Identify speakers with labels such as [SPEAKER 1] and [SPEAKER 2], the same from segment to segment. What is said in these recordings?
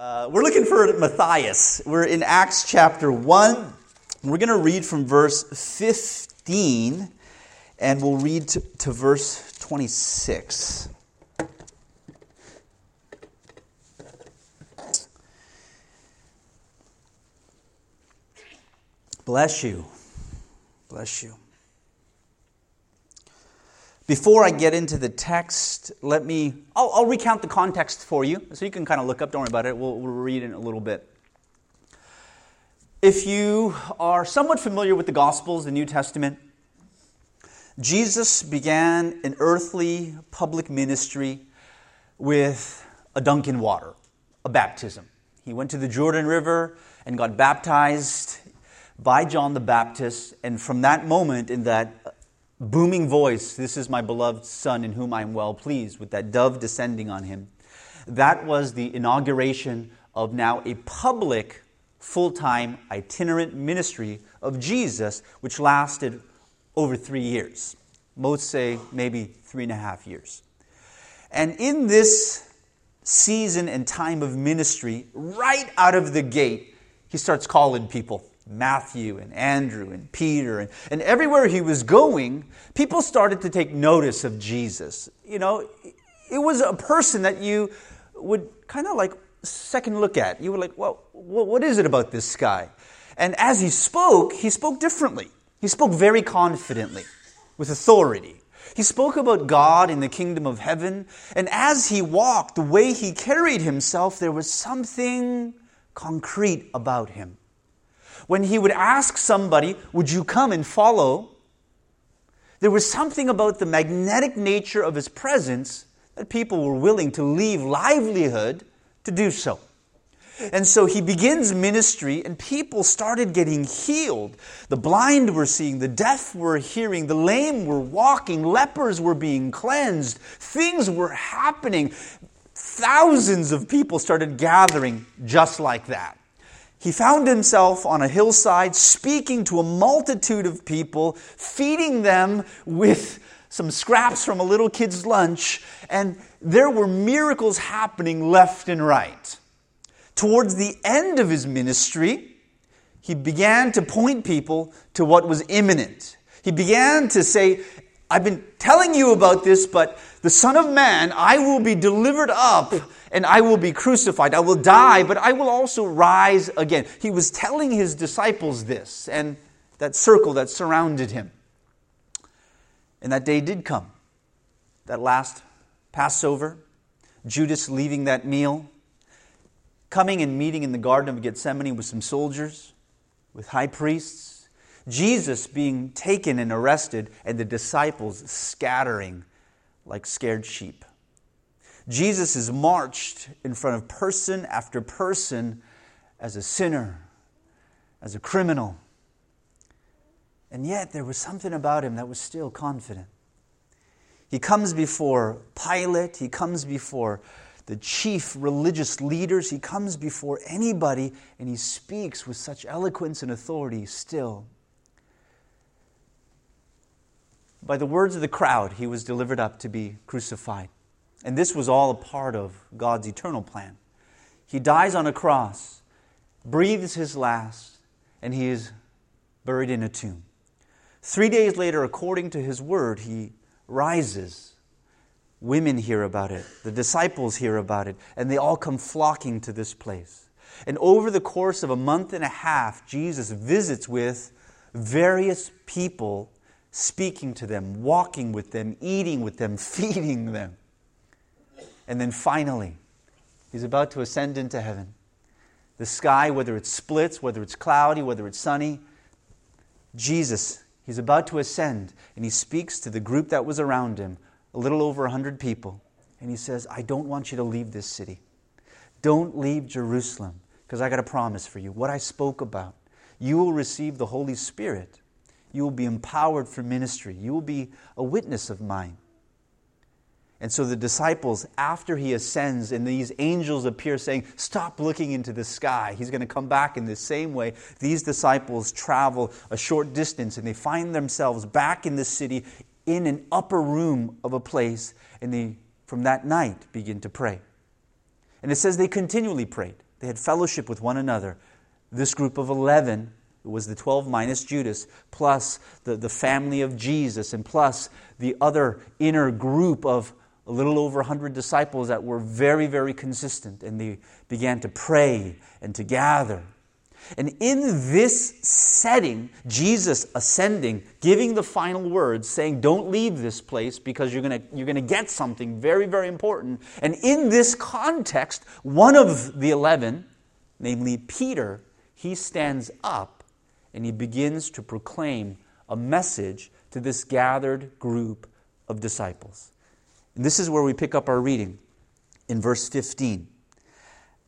[SPEAKER 1] Uh, we're looking for Matthias. We're in Acts chapter 1. We're going to read from verse 15 and we'll read to, to verse 26. Bless you. Bless you. Before I get into the text, let me, I'll, I'll, recount the context for you so you can kind of look up. Don't worry about it. We'll, we'll read in a little bit. If you are somewhat familiar with the Gospels, the New Testament, Jesus began an earthly public ministry with a dunk in water, a baptism. He went to the Jordan River and got baptized by John the Baptist, and from that moment, in that booming voice, This is my beloved Son in whom I am well pleased, with that dove descending on him. That was the inauguration of now a public, full time, itinerant ministry of Jesus, which lasted over three years. Most say maybe three and a half years. And in this season and time of ministry, right out of the gate, he starts calling people. Matthew and Andrew and Peter, and, and everywhere he was going, people started to take notice of Jesus. You know, it was a person that you would kind of like second look at. You were like, well, what is it about this guy? And as he spoke, he spoke differently. He spoke very confidently, with authority. He spoke about God and the kingdom of heaven. And as he walked, the way he carried himself, there was something concrete about him when he would ask somebody, Would you come and follow? There was something about the magnetic nature of his presence that people were willing to leave livelihood to do so. And so he begins ministry, and people started getting healed. The blind were seeing, the deaf were hearing, the lame were walking, lepers were being cleansed. Things were happening. Thousands of people started gathering just like that he found himself on a hillside speaking to a multitude of people, feeding them with some scraps from a little kid's lunch, and there were miracles happening left and right. Towards the end of his ministry, he began to point people to what was imminent. He began to say, I've been telling you about this, but the Son of Man, I will be delivered up and I will be crucified. I will die, but I will also rise again. He was telling his disciples this and that circle that surrounded him. And that day did come. That last Passover, Judas leaving that meal, coming and meeting in the Garden of Gethsemane with some soldiers, with high priests, Jesus being taken and arrested, and the disciples scattering like scared sheep. Jesus is marched in front of person after person as a sinner, as a criminal. And yet there was something about him that was still confident. He comes before Pilate, he comes before the chief religious leaders, he comes before anybody, and he speaks with such eloquence and authority still. By the words of the crowd, he was delivered up to be crucified. And this was all a part of God's eternal plan. He dies on a cross, breathes his last, and he is buried in a tomb. Three days later, according to his word, he rises. Women hear about it, the disciples hear about it, and they all come flocking to this place. And over the course of a month and a half, Jesus visits with various people, speaking to them, walking with them, eating with them, feeding them. And then finally, he's about to ascend into heaven. The sky, whether it splits, whether it's cloudy, whether it's sunny, Jesus, he's about to ascend, and he speaks to the group that was around him, a little over 100 people. And he says, I don't want you to leave this city. Don't leave Jerusalem, because I got a promise for you. What I spoke about, you will receive the Holy Spirit. You will be empowered for ministry. You will be a witness of mine. And so the disciples, after he ascends and these angels appear saying, Stop looking into the sky, he's going to come back in the same way. These disciples travel a short distance and they find themselves back in the city in an upper room of a place, and they, from that night, begin to pray. And it says they continually prayed. They had fellowship with one another. This group of 11 was the 12 minus Judas, plus the, the family of Jesus, and plus the other inner group of a little over 100 disciples that were very, very consistent. And they began to pray and to gather. And in this setting, Jesus ascending, giving the final words, saying, Don't leave this place because you're going you're to get something very, very important. And in this context, one of the eleven, namely Peter, he stands up and he begins to proclaim a message to this gathered group of disciples. This is where we pick up our reading in verse 15.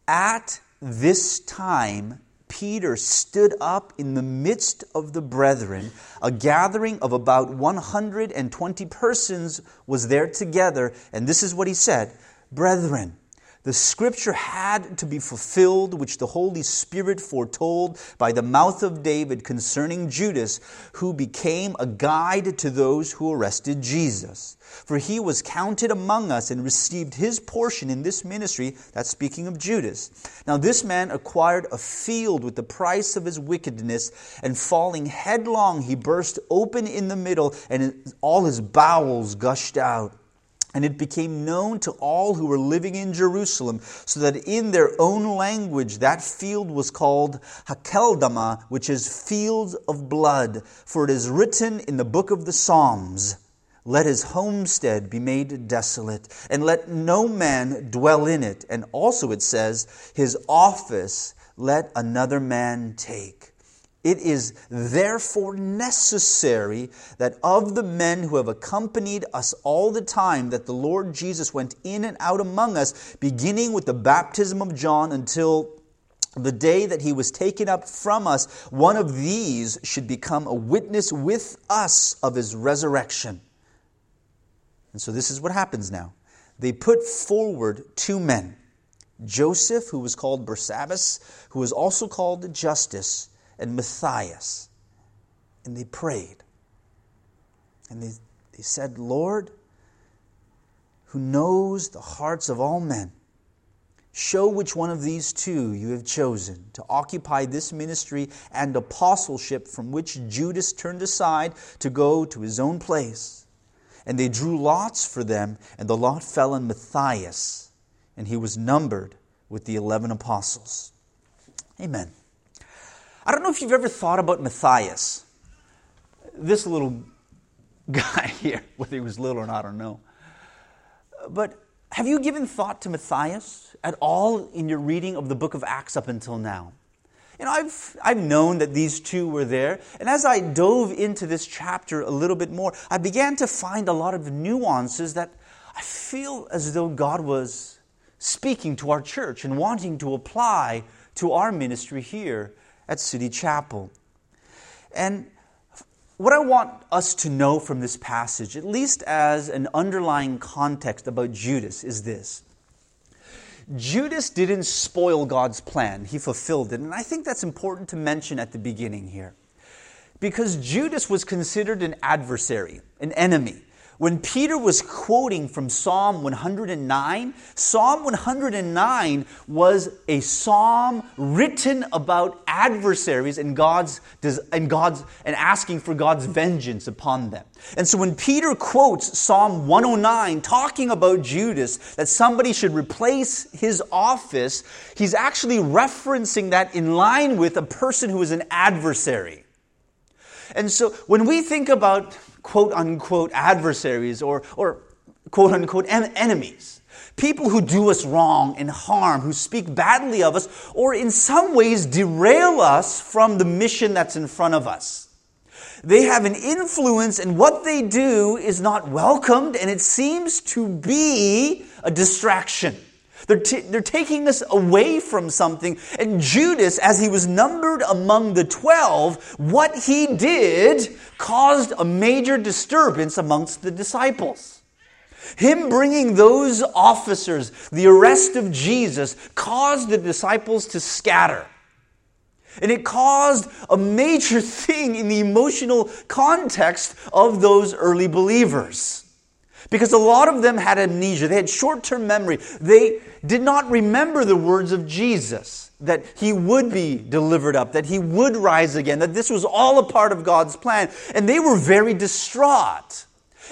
[SPEAKER 1] At this time, Peter stood up in the midst of the brethren. A gathering of about 120 persons was there together, and this is what he said Brethren, the scripture had to be fulfilled, which the Holy Spirit foretold by the mouth of David concerning Judas, who became a guide to those who arrested Jesus. For he was counted among us and received his portion in this ministry. That's speaking of Judas. Now, this man acquired a field with the price of his wickedness, and falling headlong, he burst open in the middle, and all his bowels gushed out. And it became known to all who were living in Jerusalem, so that in their own language that field was called Hakeldama, which is field of blood. For it is written in the book of the Psalms, Let his homestead be made desolate, and let no man dwell in it. And also it says, His office let another man take. It is therefore necessary that of the men who have accompanied us all the time that the Lord Jesus went in and out among us, beginning with the baptism of John until the day that he was taken up from us, one of these should become a witness with us of his resurrection. And so this is what happens now. They put forward two men Joseph, who was called Barsabbas, who was also called Justus and Matthias. And they prayed. And they, they said, Lord, who knows the hearts of all men, show which one of these two you have chosen to occupy this ministry and apostleship from which Judas turned aside to go to his own place. And they drew lots for them, and the lot fell on Matthias, and he was numbered with the eleven apostles. Amen. I don't know if you've ever thought about Matthias. This little guy here, whether he was little or not, I don't know. But have you given thought to Matthias at all in your reading of the book of Acts up until now? You know, I've, I've known that these two were there, and as I dove into this chapter a little bit more, I began to find a lot of nuances that I feel as though God was speaking to our church and wanting to apply to our ministry here at City Chapel. And what I want us to know from this passage, at least as an underlying context about Judas, is this. Judas didn't spoil God's plan, he fulfilled it. And I think that's important to mention at the beginning here. Because Judas was considered an adversary, an enemy. When Peter was quoting from Psalm 109, Psalm 109 was a psalm written about adversaries and God's and God's and asking for God's vengeance upon them. And so when Peter quotes Psalm 109 talking about Judas that somebody should replace his office, he's actually referencing that in line with a person who is an adversary. And so when we think about quote unquote adversaries or, or quote unquote en- enemies. People who do us wrong and harm, who speak badly of us, or in some ways derail us from the mission that's in front of us. They have an influence, and what they do is not welcomed, and it seems to be a distraction. They're, t- they're taking us away from something. And Judas, as he was numbered among the 12, what he did caused a major disturbance amongst the disciples. Him bringing those officers, the arrest of Jesus, caused the disciples to scatter. And it caused a major thing in the emotional context of those early believers. Because a lot of them had amnesia, they had short term memory. They did not remember the words of Jesus that he would be delivered up, that he would rise again, that this was all a part of God's plan. And they were very distraught.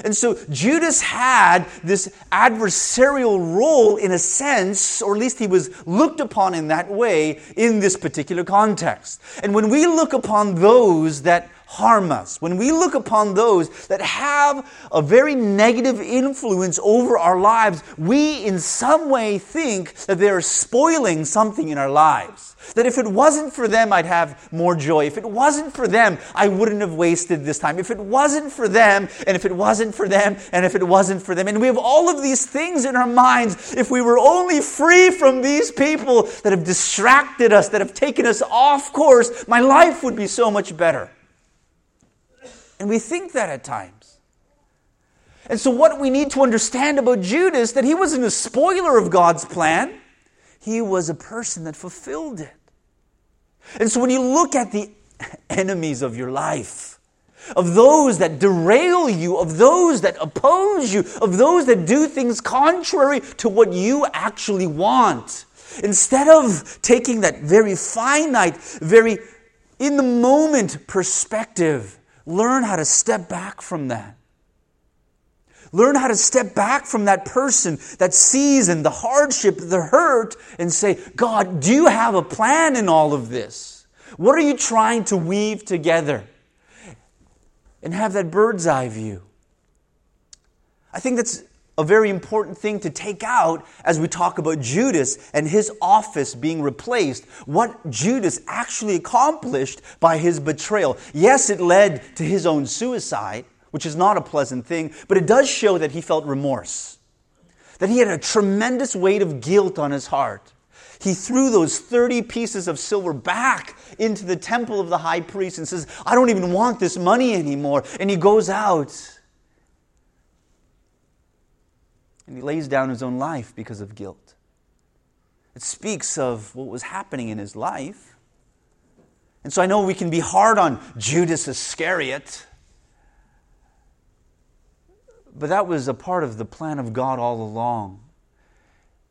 [SPEAKER 1] And so Judas had this adversarial role in a sense, or at least he was looked upon in that way in this particular context. And when we look upon those that harm us, when we look upon those that have a very negative influence over our lives, we in some way think that they're spoiling something in our lives. That if it wasn't for them, I'd have more joy. If it wasn't for them, I wouldn't have wasted this time. If it wasn't for them, and if it wasn't for them, and if it wasn't for them. And we have all of these things in our minds. If we were only free from these people that have distracted us, that have taken us off course, my life would be so much better. And we think that at times. And so, what we need to understand about Judas that he wasn't a spoiler of God's plan, he was a person that fulfilled it. And so, when you look at the enemies of your life, of those that derail you, of those that oppose you, of those that do things contrary to what you actually want, instead of taking that very finite, very in the moment perspective, Learn how to step back from that. Learn how to step back from that person, that season, the hardship, the hurt, and say, God, do you have a plan in all of this? What are you trying to weave together? And have that bird's eye view. I think that's a very important thing to take out as we talk about Judas and his office being replaced. What Judas actually accomplished by his betrayal. Yes, it led to his own suicide, which is not a pleasant thing, but it does show that he felt remorse, that he had a tremendous weight of guilt on his heart. He threw those 30 pieces of silver back into the temple of the high priest and says, I don't even want this money anymore. And he goes out and he lays down his own life because of guilt. It speaks of what was happening in his life. And so I know we can be hard on Judas Iscariot, but that was a part of the plan of God all along.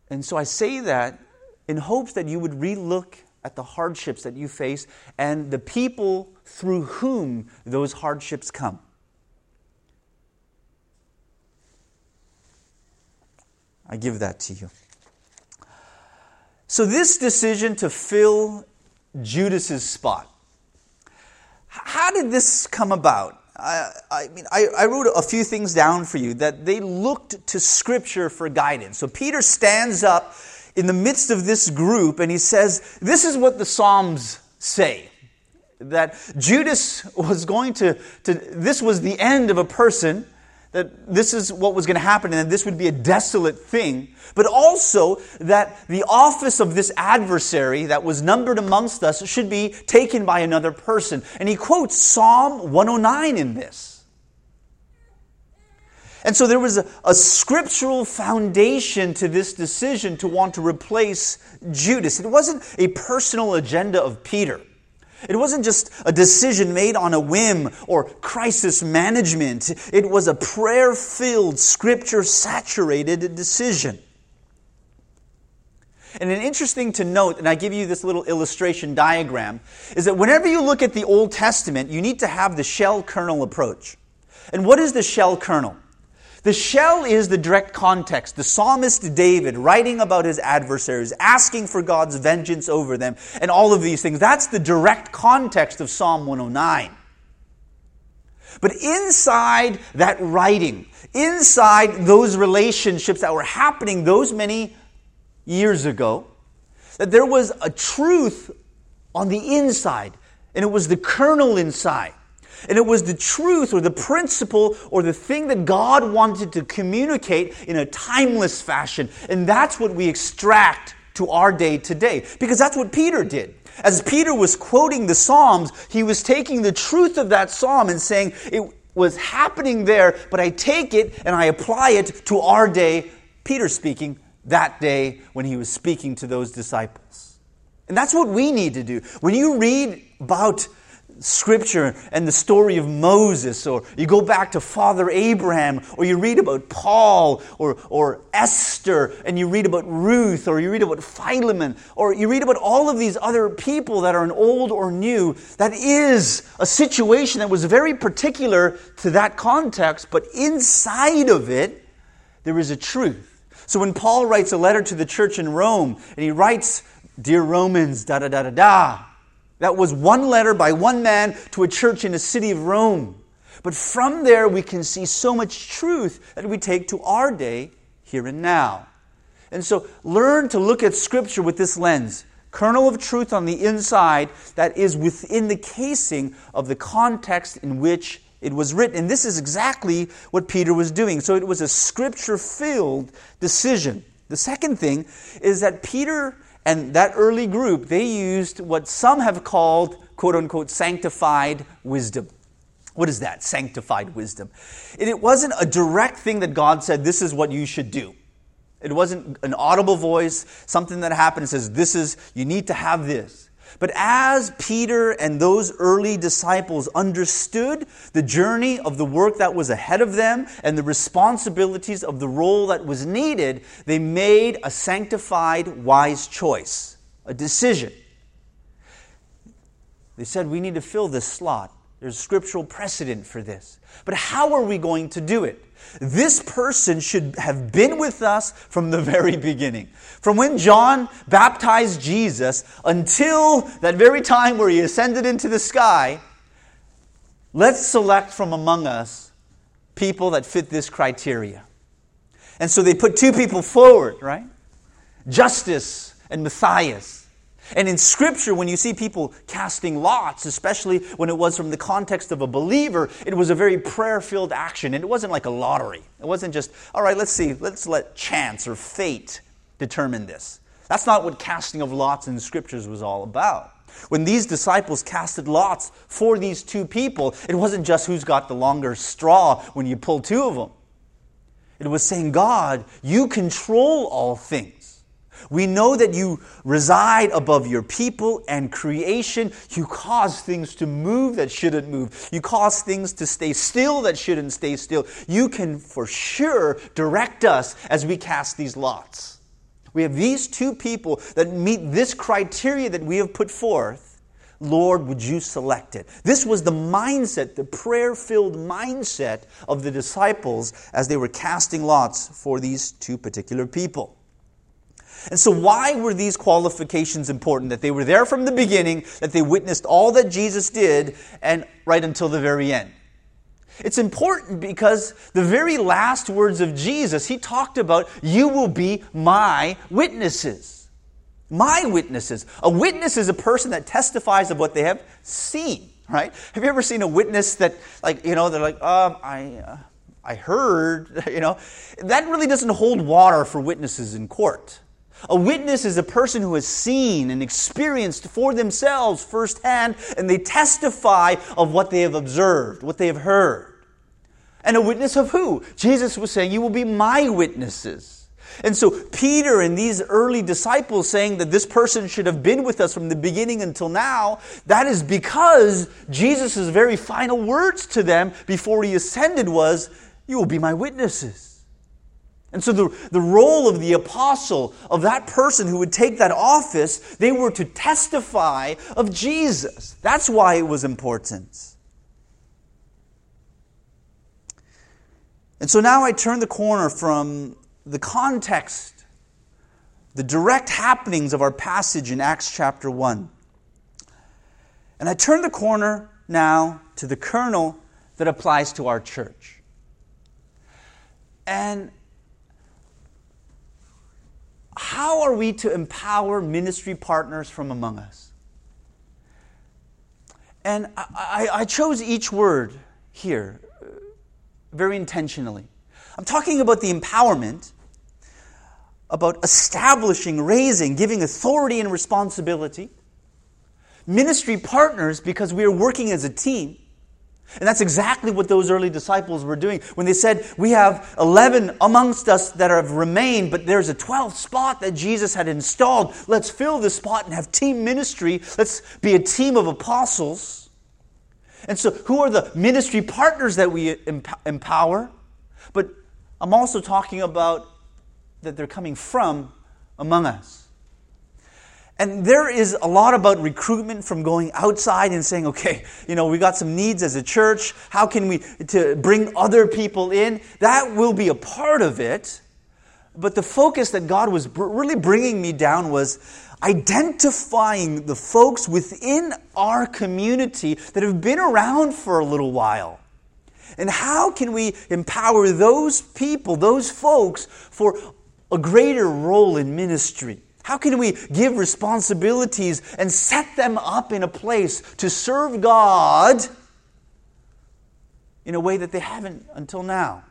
[SPEAKER 1] And so I say that in hopes that you would relook at the hardships that you face and the people through whom those hardships come. I give that to you. So, this decision to fill Judas's spot, how did this come about? I, I mean, I, I, wrote a few things down for you that they looked to Scripture for guidance. So, Peter stands up in the midst of this group and he says, This is what the Psalms say. That Judas was going to, to this was the end of a person that this is what was going to happen and that this would be a desolate thing, but also that the office of this adversary that was numbered amongst us should be taken by another person. And he quotes Psalm 109 in this. And so there was a, a scriptural foundation to this decision to want to replace Judas. It wasn't a personal agenda of Peter. It wasn't just a decision made on a whim or crisis management. It was a prayer filled, scripture saturated decision. And an interesting to note, and I give you this little illustration diagram, is that whenever you look at the Old Testament, you need to have the shell kernel approach. And what is the shell kernel? The shell is the direct context. The psalmist David writing about his adversaries, asking for God's vengeance over them, and all of these things. That's the direct context of Psalm 109. But inside that writing, inside those relationships that were happening those many years ago, that there was a truth on the inside, and it was the kernel inside. And it was the truth or the principle or the thing that God wanted to communicate in a timeless fashion. And that's what we extract to our day today. Because that's what Peter did. As Peter was quoting the Psalms, he was taking the truth of that psalm and saying, it was happening there, but I take it and I apply it to our day. Peter speaking that day when he was speaking to those disciples. And that's what we need to do. When you read about scripture and the story of Moses, or you go back to Father Abraham, or you read about Paul or, or Esther, and you read about Ruth, or you read about Philemon, or you read about all of these other people that are in old or new, that is a situation that was very particular to that context, but inside of it, there is a truth. So when Paul writes a letter to the church in Rome, and he writes, Dear Romans, da da da da da, that was one letter by one man to a church in the city of Rome. But from there, we can see so much truth that we take to our day, here and now. And so, learn to look at Scripture with this lens kernel of truth on the inside that is within the casing of the context in which it was written. And this is exactly what Peter was doing. So, it was a Scripture filled decision. The second thing is that Peter and that early group, they used what some have called, quote unquote, sanctified wisdom. What is that? Sanctified wisdom. And it wasn't a direct thing that God said, this is what you should do. It wasn't an audible voice, something that happened and says, this is, you need to have this. But as Peter and those early disciples understood the journey of the work that was ahead of them and the responsibilities of the role that was needed, they made a sanctified, wise choice, a decision. They said, We need to fill this slot. There's scriptural precedent for this. But how are we going to do it? This person should have been with us from the very beginning. From when John baptized Jesus until that very time where he ascended into the sky, let's select from among us people that fit this criteria. And so they put two people forward, right? Justus and Matthias. And in Scripture, when you see people casting lots, especially when it was from the context of a believer, it was a very prayer filled action. And it wasn't like a lottery. It wasn't just, all right, let's see, let's let chance or fate determine this. That's not what casting of lots in the Scriptures was all about. When these disciples casted lots for these two people, it wasn't just who's got the longer straw when you pull two of them. It was saying, God, you control all things. We know that you reside above your people and creation. You cause things to move that shouldn't move. You cause things to stay still that shouldn't stay still. You can for sure direct us as we cast these lots. We have these two people that meet this criteria that we have put forth. Lord, would you select it? This was the mindset, the prayer filled mindset of the disciples as they were casting lots for these two particular people. And so, why were these qualifications important? That they were there from the beginning, that they witnessed all that Jesus did, and right until the very end. It's important because the very last words of Jesus, he talked about, You will be my witnesses. My witnesses. A witness is a person that testifies of what they have seen, right? Have you ever seen a witness that, like, you know, they're like, um, I. Uh, I heard, you know, that really doesn't hold water for witnesses in court. A witness is a person who has seen and experienced for themselves firsthand, and they testify of what they have observed, what they have heard. And a witness of who? Jesus was saying, You will be my witnesses. And so, Peter and these early disciples saying that this person should have been with us from the beginning until now, that is because Jesus' very final words to them before he ascended was, You will be my witnesses. And so, the, the role of the apostle, of that person who would take that office, they were to testify of Jesus. That's why it was important. And so now I turn the corner from the context, the direct happenings of our passage in Acts chapter 1. And I turn the corner now to the kernel that applies to our church. And how are we to empower ministry partners from among us? And I, I, I chose each word here uh, very intentionally. I'm talking about the empowerment, about establishing, raising, giving authority and responsibility. Ministry partners, because we are working as a team. And that's exactly what those early disciples were doing. When they said, We have 11 amongst us that have remained, but there's a 12th spot that Jesus had installed. Let's fill this spot and have team ministry. Let's be a team of apostles. And so, who are the ministry partners that we empower? But I'm also talking about that they're coming from among us. And there is a lot about recruitment from going outside and saying, okay, you know, we got some needs as a church. How can we to bring other people in? That will be a part of it. But the focus that God was really bringing me down was identifying the folks within our community that have been around for a little while. And how can we empower those people, those folks, for a greater role in ministry? How can we give responsibilities and set them up in a place to serve God in a way that they haven't until now?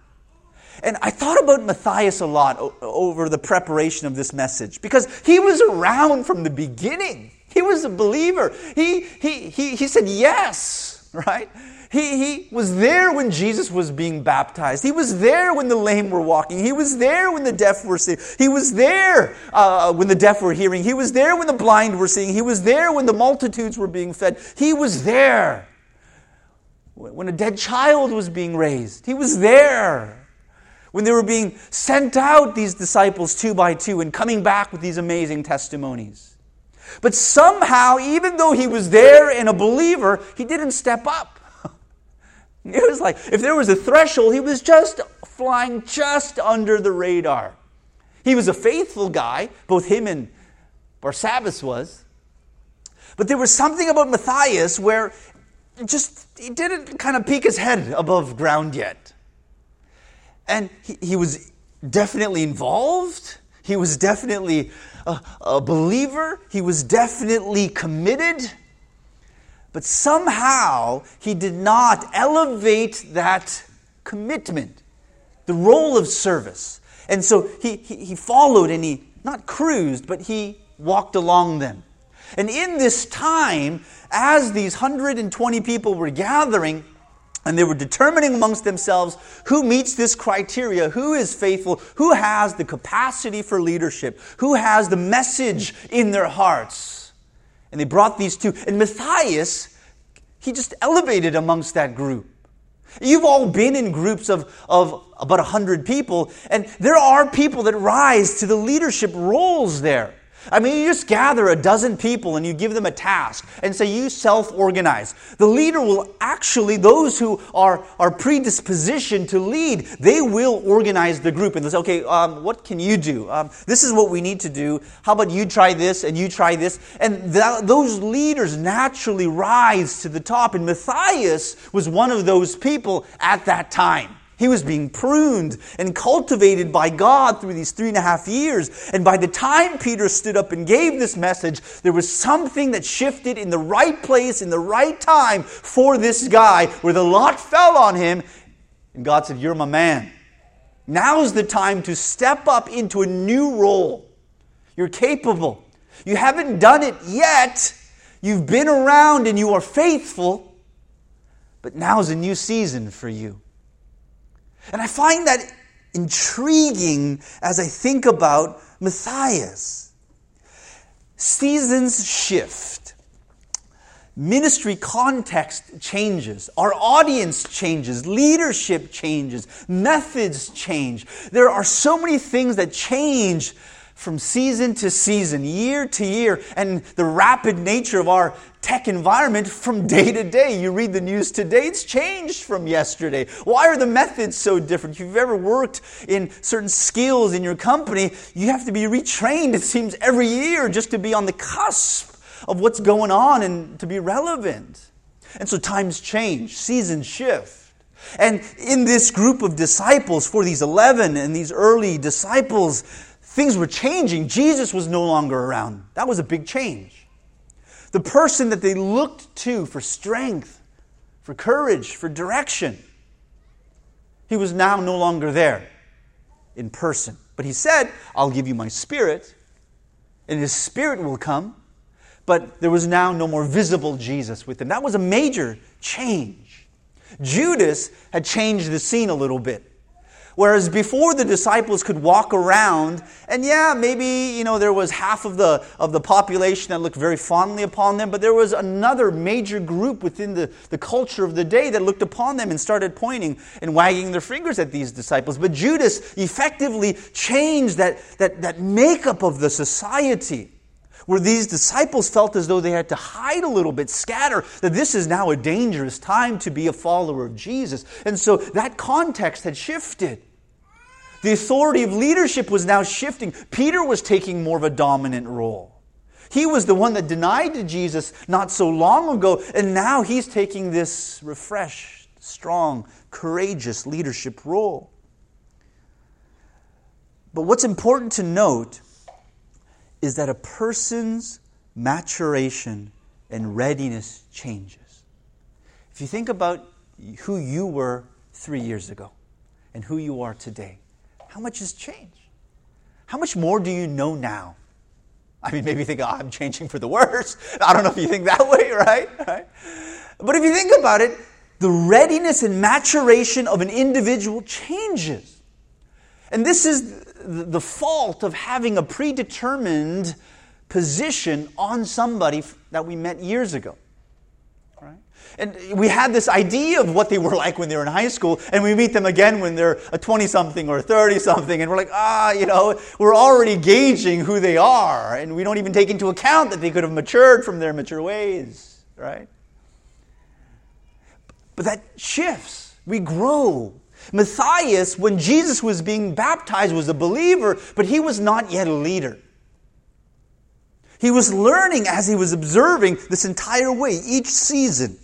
[SPEAKER 1] And I thought about Matthias a lot over the preparation of this message because he was around from the beginning. He was a believer. He, he, he, he said yes, right? He, he was there when Jesus was being baptized. He was there when the lame were walking. He was there when the deaf were seeing. He was there uh, when the deaf were hearing. He was there when the blind were seeing. He was there when the multitudes were being fed. He was there when a dead child was being raised. He was there when they were being sent out, these disciples, two by two, and coming back with these amazing testimonies. But somehow, even though he was there and a believer, he didn't step up. It was like if there was a threshold, he was just flying just under the radar. He was a faithful guy, both him and Barsabbas was. But there was something about Matthias where just he didn't kind of peek his head above ground yet. And he, he was definitely involved. He was definitely a, a believer. He was definitely committed. But somehow he did not elevate that commitment, the role of service. And so he, he, he, followed and he not cruised, but he walked along them. And in this time, as these 120 people were gathering, and they were determining amongst themselves who meets this criteria, who is faithful, who has the capacity for leadership, who has the message in their hearts. And they brought these two. And Matthias, he just elevated amongst that group. You've all been in groups of, of about 100 people, and there are people that rise to the leadership roles there. I mean, you just gather a dozen people and you give them a task and say, you self organize. The leader will actually, those who are, are predispositioned to lead, they will organize the group and they'll say, okay, um, what can you do? Um, this is what we need to do. How about you try this and you try this? And that, those leaders naturally rise to the top. And Matthias was one of those people at that time. He was being pruned and cultivated by God through these three and a half years. And by the time Peter stood up and gave this message, there was something that shifted in the right place, in the right time for this guy, where the lot fell on him. And God said, You're my man. Now's the time to step up into a new role. You're capable. You haven't done it yet. You've been around and you are faithful. But now's a new season for you. And I find that intriguing as I think about Matthias. Seasons shift. Ministry context changes. Our audience changes. Leadership changes. Methods change. There are so many things that change from season to season, year to year, and the rapid nature of our tech environment from day to day. You read the news today, it's changed from yesterday. Why are the methods so different? If you've ever worked in certain skills in your company, you have to be retrained, it seems, every year just to be on the cusp of what's going on and to be relevant. And so times change, seasons shift. And in this group of disciples, for these 11 and these early disciples, Things were changing. Jesus was no longer around. That was a big change. The person that they looked to for strength, for courage, for direction, he was now no longer there in person. But he said, I'll give you my spirit, and his spirit will come. But there was now no more visible Jesus with them. That was a major change. Judas had changed the scene a little bit. Whereas before the disciples could walk around, and yeah, maybe you know there was half of the of the population that looked very fondly upon them, but there was another major group within the, the culture of the day that looked upon them and started pointing and wagging their fingers at these disciples. But Judas effectively changed that, that, that makeup of the society where these disciples felt as though they had to hide a little bit, scatter, that this is now a dangerous time to be a follower of Jesus. And so that context had shifted. The authority of leadership was now shifting. Peter was taking more of a dominant role. He was the one that denied to Jesus not so long ago, and now he's taking this refreshed, strong, courageous leadership role. But what's important to note is that a person's maturation and readiness changes. If you think about who you were three years ago and who you are today, how much has changed? How much more do you know now? I mean, maybe you think, oh, I'm changing for the worse. I don't know if you think that way, right? right? But if you think about it, the readiness and maturation of an individual changes. And this is the fault of having a predetermined position on somebody that we met years ago. And we had this idea of what they were like when they were in high school, and we meet them again when they're a 20 something or 30 something, and we're like, ah, you know, we're already gauging who they are, and we don't even take into account that they could have matured from their mature ways, right? But that shifts. We grow. Matthias, when Jesus was being baptized, was a believer, but he was not yet a leader. He was learning as he was observing this entire way, each season.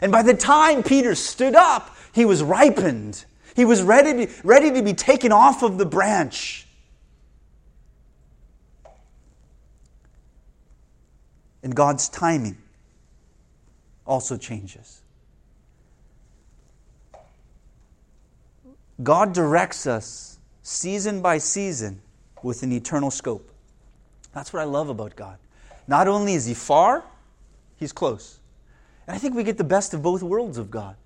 [SPEAKER 1] And by the time Peter stood up, he was ripened. He was ready to, ready to be taken off of the branch. And God's timing also changes. God directs us season by season with an eternal scope. That's what I love about God. Not only is He far, He's close. And I think we get the best of both worlds of God.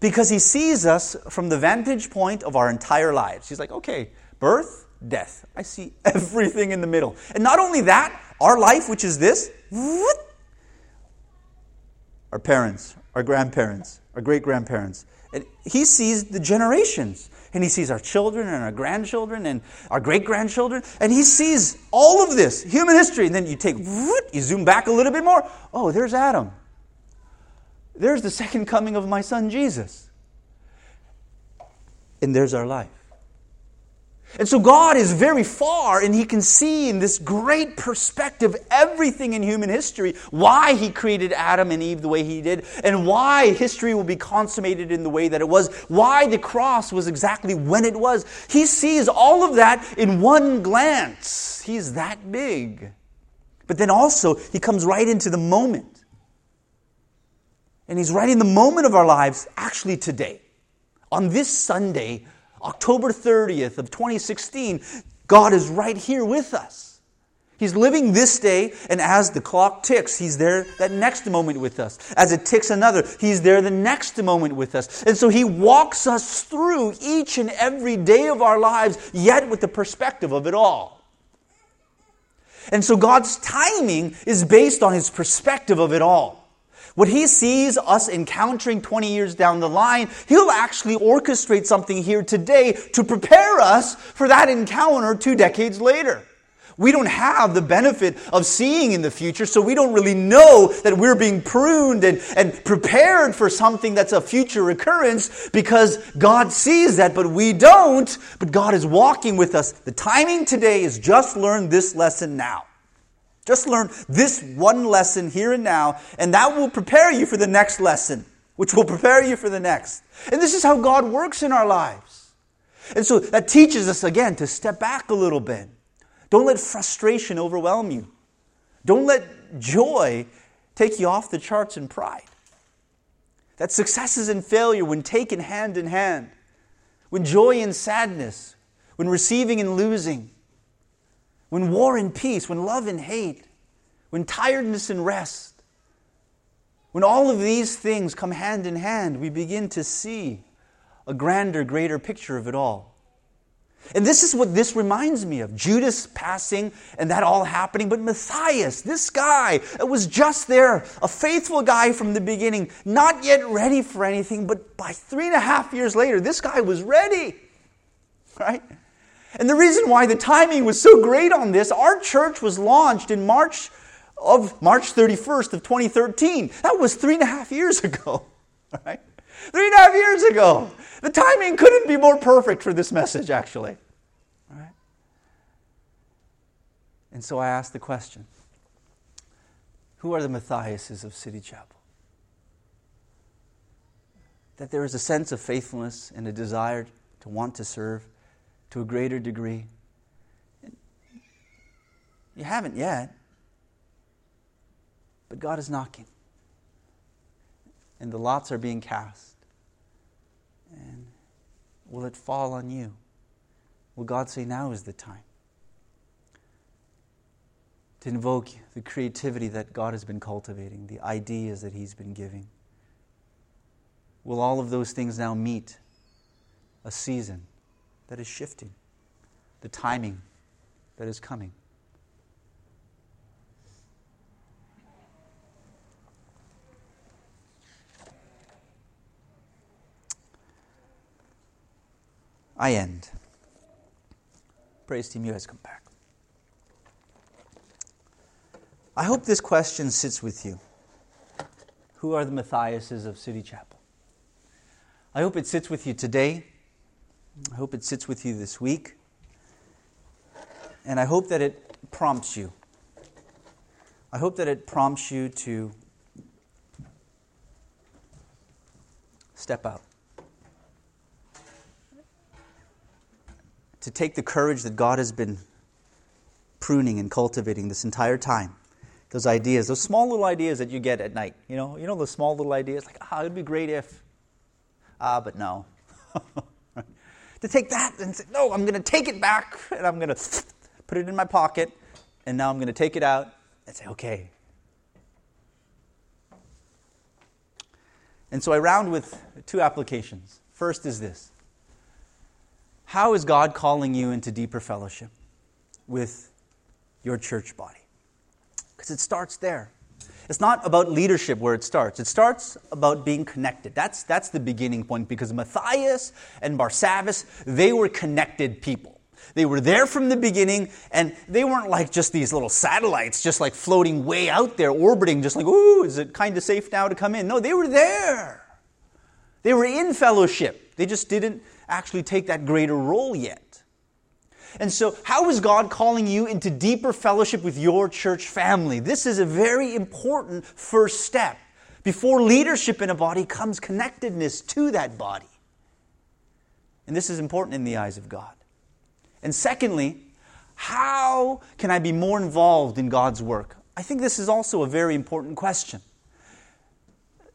[SPEAKER 1] Because he sees us from the vantage point of our entire lives. He's like, okay, birth, death. I see everything in the middle. And not only that, our life, which is this, our parents, our grandparents, our great grandparents. And he sees the generations. And he sees our children and our grandchildren and our great grandchildren. And he sees all of this, human history. And then you take, you zoom back a little bit more. Oh, there's Adam. There's the second coming of my son Jesus. And there's our life. And so God is very far, and He can see in this great perspective everything in human history why He created Adam and Eve the way He did, and why history will be consummated in the way that it was, why the cross was exactly when it was. He sees all of that in one glance. He's that big. But then also, He comes right into the moment. And he's writing the moment of our lives actually today. On this Sunday, October 30th of 2016, God is right here with us. He's living this day, and as the clock ticks, He's there that next moment with us. As it ticks another, He's there the next moment with us. And so He walks us through each and every day of our lives, yet with the perspective of it all. And so God's timing is based on His perspective of it all. What he sees us encountering 20 years down the line, he'll actually orchestrate something here today to prepare us for that encounter two decades later. We don't have the benefit of seeing in the future, so we don't really know that we're being pruned and, and prepared for something that's a future occurrence because God sees that, but we don't. But God is walking with us. The timing today is just learn this lesson now. Just learn this one lesson here and now, and that will prepare you for the next lesson, which will prepare you for the next. And this is how God works in our lives. And so that teaches us again to step back a little bit. Don't let frustration overwhelm you. Don't let joy take you off the charts in pride. That successes and failure, when taken hand in hand, when joy and sadness, when receiving and losing, when war and peace, when love and hate, when tiredness and rest, when all of these things come hand in hand, we begin to see a grander, greater picture of it all. And this is what this reminds me of Judas passing and that all happening. But Matthias, this guy that was just there, a faithful guy from the beginning, not yet ready for anything, but by three and a half years later, this guy was ready. Right? And the reason why the timing was so great on this, our church was launched in March of March 31st of 2013. That was three and a half years ago. Right? Three and a half years ago. The timing couldn't be more perfect for this message, actually. Right? And so I asked the question Who are the Matthiases of City Chapel? That there is a sense of faithfulness and a desire to want to serve to a greater degree. You haven't yet, but God is knocking. And the lots are being cast. And will it fall on you? Will God say, now is the time? To invoke the creativity that God has been cultivating, the ideas that He's been giving. Will all of those things now meet a season that is shifting, the timing that is coming? I end. Praise team, you guys come back. I hope this question sits with you. Who are the Matthiases of City Chapel? I hope it sits with you today. I hope it sits with you this week. And I hope that it prompts you. I hope that it prompts you to step out. to take the courage that God has been pruning and cultivating this entire time. Those ideas, those small little ideas that you get at night. You know, you know those small little ideas like, ah, it'd be great if. Ah, but no. to take that and say, no, I'm going to take it back and I'm going to put it in my pocket and now I'm going to take it out and say, okay. And so I round with two applications. First is this how is God calling you into deeper fellowship with your church body? Because it starts there. It's not about leadership where it starts. It starts about being connected. That's, that's the beginning point because Matthias and Barsabbas, they were connected people. They were there from the beginning, and they weren't like just these little satellites, just like floating way out there, orbiting, just like, ooh, is it kind of safe now to come in? No, they were there. They were in fellowship. They just didn't actually take that greater role yet. And so, how is God calling you into deeper fellowship with your church family? This is a very important first step. Before leadership in a body comes connectedness to that body. And this is important in the eyes of God. And secondly, how can I be more involved in God's work? I think this is also a very important question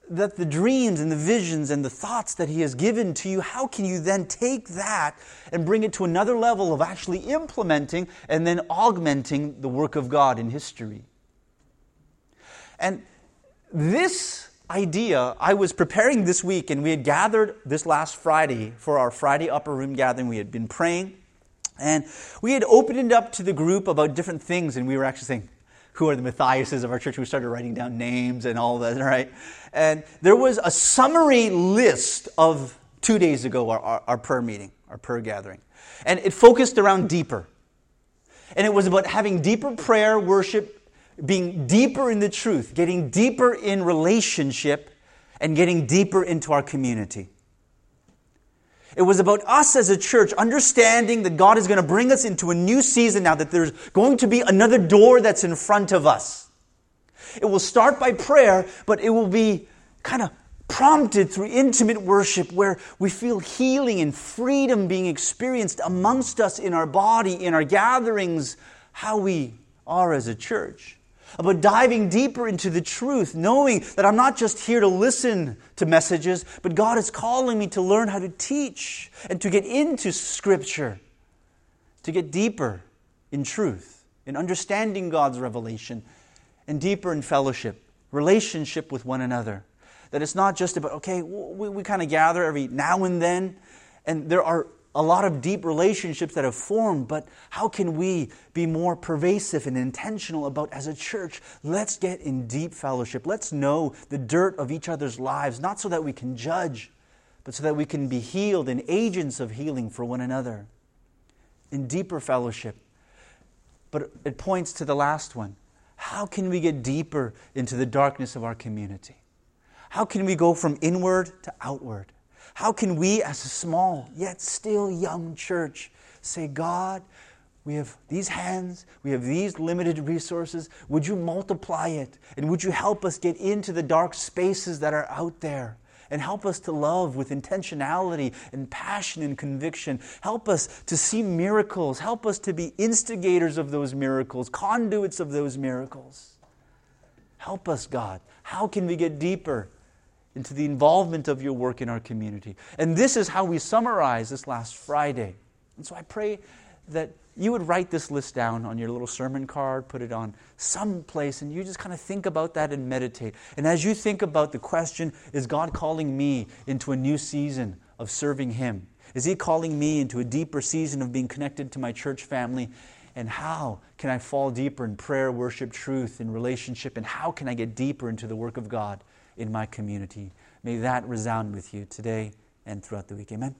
[SPEAKER 1] that the dreams and the visions and the thoughts that He has given to you, how can you then take that and bring it to another level of actually implementing and then augmenting the work of God in history? And this idea, I was preparing this week, and we had gathered this last Friday for our Friday upper room gathering. We had been praying, and we had opened it up to the group about different things, and we were actually saying, who are the Matthiases of our church. We started writing down names and all that, right? And there was a summary list of two days ago, our, our, our prayer meeting, our prayer gathering. And it focused around deeper. And it was about having deeper prayer, worship, being deeper in the truth, getting deeper in relationship, and getting deeper into our community. It was about us as a church understanding that God is going to bring us into a new season now, that there's going to be another door that's in front of us. It will start by prayer, but it will be kind of prompted through intimate worship where we feel healing and freedom being experienced amongst us in our body, in our gatherings, how we are as a church. About diving deeper into the truth, knowing that I'm not just here to listen to messages, but God is calling me to learn how to teach and to get into Scripture, to get deeper in truth, in understanding God's revelation, and deeper in fellowship, relationship with one another. That it's not just about, okay, we, we kind of gather every now and then, and there are a lot of deep relationships that have formed, but how can we be more pervasive and intentional about as a church? Let's get in deep fellowship. Let's know the dirt of each other's lives, not so that we can judge, but so that we can be healed and agents of healing for one another. In deeper fellowship. But it points to the last one. How can we get deeper into the darkness of our community? How can we go from inward to outward? How can we, as a small yet still young church, say, God, we have these hands, we have these limited resources. Would you multiply it? And would you help us get into the dark spaces that are out there? And help us to love with intentionality and passion and conviction. Help us to see miracles. Help us to be instigators of those miracles, conduits of those miracles. Help us, God. How can we get deeper? into the involvement of your work in our community. And this is how we summarize this last Friday. And so I pray that you would write this list down on your little sermon card, put it on some place, and you just kind of think about that and meditate. And as you think about the question, is God calling me into a new season of serving Him? Is He calling me into a deeper season of being connected to my church family? And how can I fall deeper in prayer, worship, truth, in relationship? And how can I get deeper into the work of God? in my community. May that resound with you today and throughout the week. Amen.